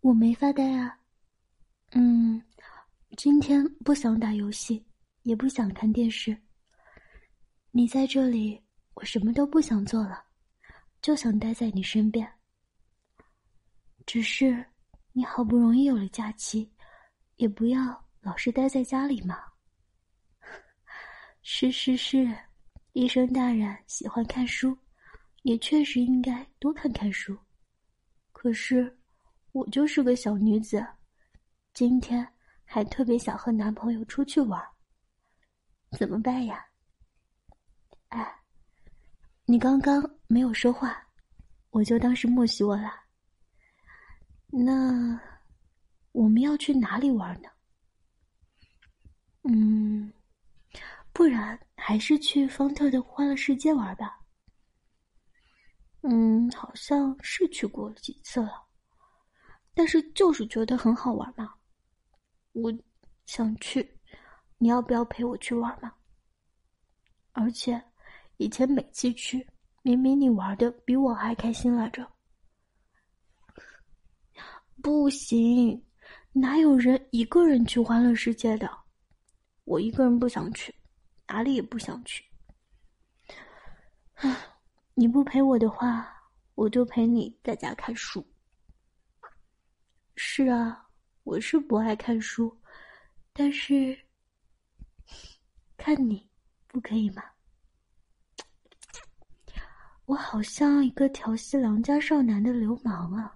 我没发呆啊。嗯，今天不想打游戏，也不想看电视。你在这里，我什么都不想做了，就想待在你身边。只是，你好不容易有了假期，也不要老是待在家里嘛。是 是是，医生大人喜欢看书，也确实应该多看看书。可是，我就是个小女子，今天还特别想和男朋友出去玩，怎么办呀？哎，你刚刚没有说话，我就当是默许我了。那我们要去哪里玩呢？嗯，不然还是去方特的欢乐世界玩吧。嗯，好像是去过几次了，但是就是觉得很好玩嘛。我想去，你要不要陪我去玩嘛？而且以前每次去，明明你玩的比我还开心来着。不行，哪有人一个人去欢乐世界的？我一个人不想去，哪里也不想去。你不陪我的话，我就陪你在家看书。是啊，我是不爱看书，但是看你不可以吗？我好像一个调戏良家少男的流氓啊！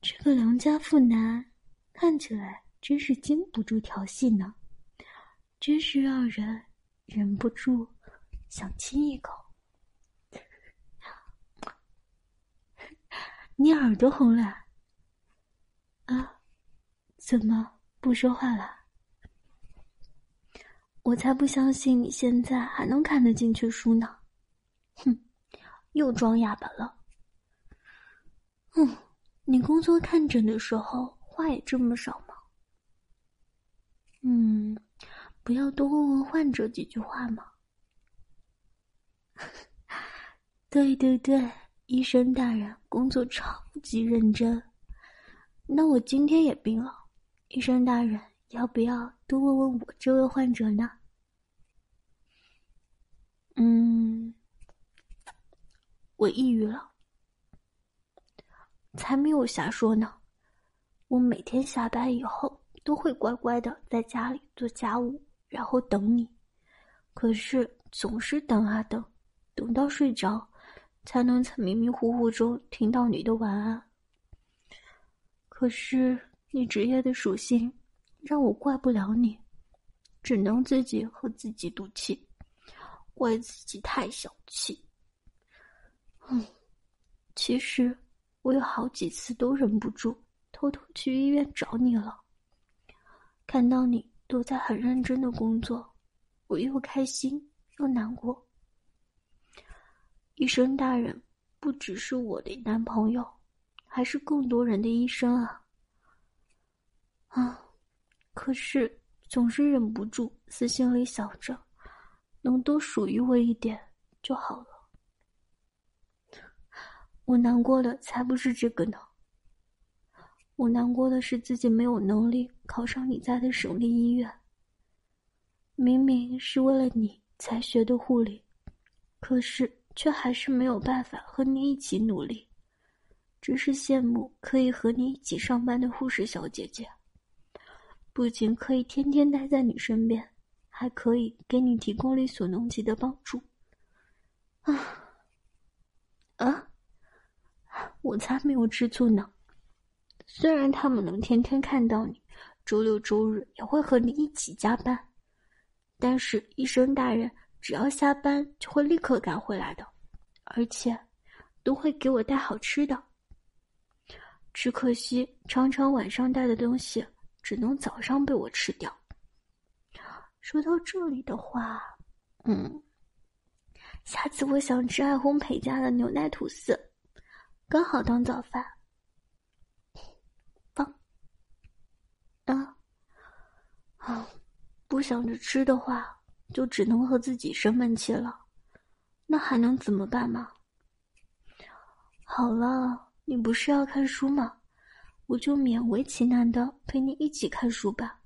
这个良家妇男看起来真是经不住调戏呢，真是让人忍不住想亲一口。你耳朵红了？啊？怎么不说话了？我才不相信你现在还能看得进去书呢！哼，又装哑巴了。嗯。你工作看诊的时候话也这么少吗？嗯，不要多问问患者几句话吗？对对对，医生大人工作超级认真。那我今天也病了，医生大人要不要多问问我这位患者呢？嗯，我抑郁了。才没有瞎说呢！我每天下班以后都会乖乖的在家里做家务，然后等你。可是总是等啊等，等到睡着，才能在迷迷糊糊中听到你的晚安。可是你职业的属性让我怪不了你，只能自己和自己赌气，怪自己太小气。嗯，其实。我有好几次都忍不住偷偷去医院找你了。看到你都在很认真的工作，我又开心又难过。医生大人不只是我的男朋友，还是更多人的医生啊！啊，可是总是忍不住私心里想着，能多属于我一点就好了。我难过的才不是这个呢。我难过的是自己没有能力考上你在的省立医院。明明是为了你才学的护理，可是却还是没有办法和你一起努力。只是羡慕可以和你一起上班的护士小姐姐，不仅可以天天待在你身边，还可以给你提供力所能及的帮助。啊啊！我才没有吃醋呢。虽然他们能天天看到你，周六周日也会和你一起加班，但是医生大人只要下班就会立刻赶回来的，而且都会给我带好吃的。只可惜常常晚上带的东西只能早上被我吃掉。说到这里的话，嗯，下次我想吃爱烘焙家的牛奶吐司。刚好当早饭。放。啊啊！不想着吃的话，就只能和自己生闷气了。那还能怎么办嘛？好了，你不是要看书吗？我就勉为其难的陪你一起看书吧。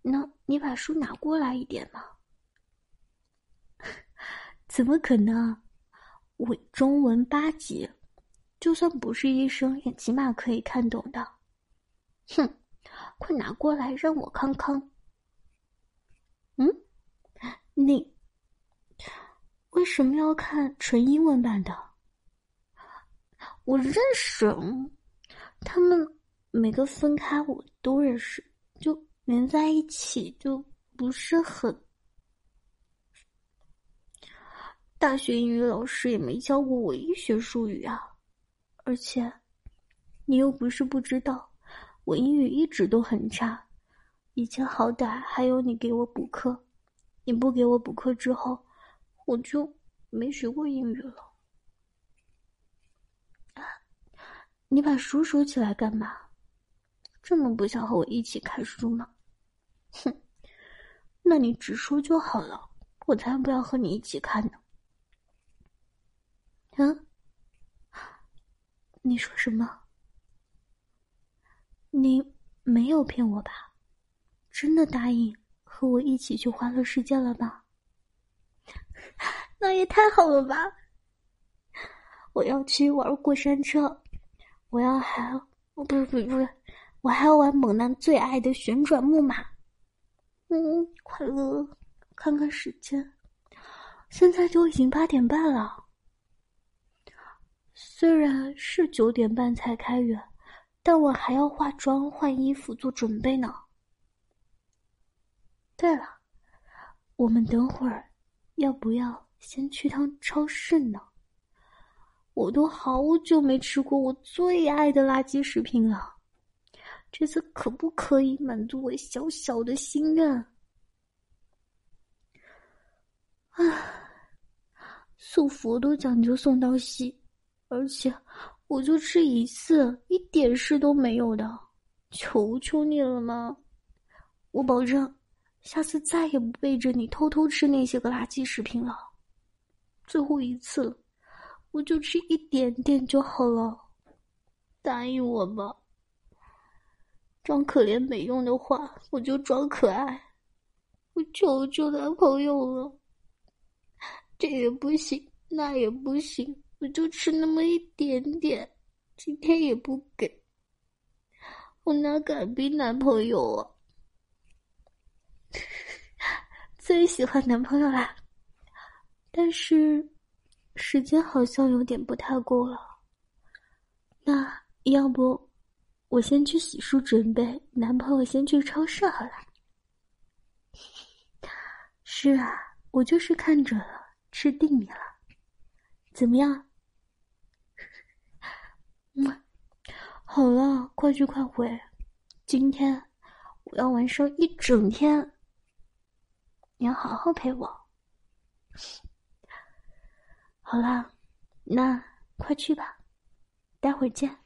那你把书拿过来一点嘛？怎么可能？我中文八级，就算不是医生，也起码可以看懂的。哼，快拿过来让我看看。嗯，你为什么要看纯英文版的？我认识，他们每个分开我都认识，就连在一起就不是很。大学英语老师也没教过我医学术语啊，而且，你又不是不知道，我英语一直都很差，以前好歹还有你给我补课，你不给我补课之后，我就没学过英语了。你把书收起来干嘛？这么不想和我一起看书吗？哼，那你直说就好了，我才不要和你一起看呢。嗯？你说什么？你没有骗我吧？真的答应和我一起去欢乐世界了吗？那也太好了吧！我要去玩过山车，我要还不不不不，我还要玩猛男最爱的旋转木马。嗯，快乐，看看时间，现在就已经八点半了。虽然是九点半才开园，但我还要化妆、换衣服做准备呢。对了，我们等会儿要不要先去趟超市呢？我都好久没吃过我最爱的垃圾食品了，这次可不可以满足我小小的心愿？啊，素佛都讲究送到西。而且，我就吃一次，一点事都没有的，求求你了吗？我保证，下次再也不背着你偷偷吃那些个垃圾食品了。最后一次了，我就吃一点点就好了，答应我吧。装可怜没用的话，我就装可爱。我求求男朋友了，这也不行，那也不行。我就吃那么一点点，今天也不给，我哪敢逼男朋友啊？最喜欢男朋友啦，但是时间好像有点不太够了。那要不我先去洗漱准备，男朋友先去超市好了。是啊，我就是看准了，吃定你了，怎么样？嗯，好了，快去快回。今天我要玩上一整天，你要好好陪我。好了，那快去吧，待会儿见。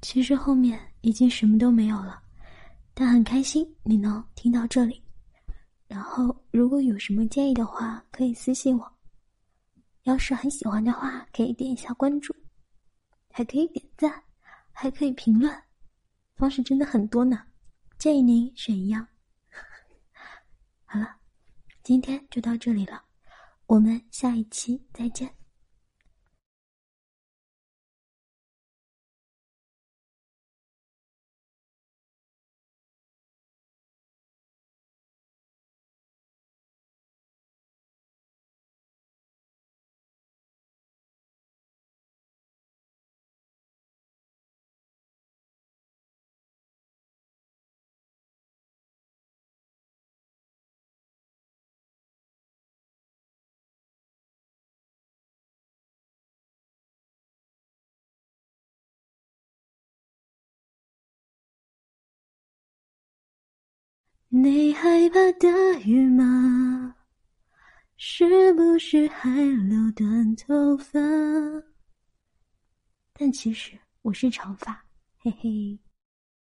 其实后面已经什么都没有了，但很开心你能听到这里。然后如果有什么建议的话，可以私信我。要是很喜欢的话，可以点一下关注，还可以点赞，还可以评论，方式真的很多呢。建议您选一样。好了，今天就到这里了，我们下一期再见。你害怕大雨吗？是不是还留短头发？但其实我是长发，嘿嘿。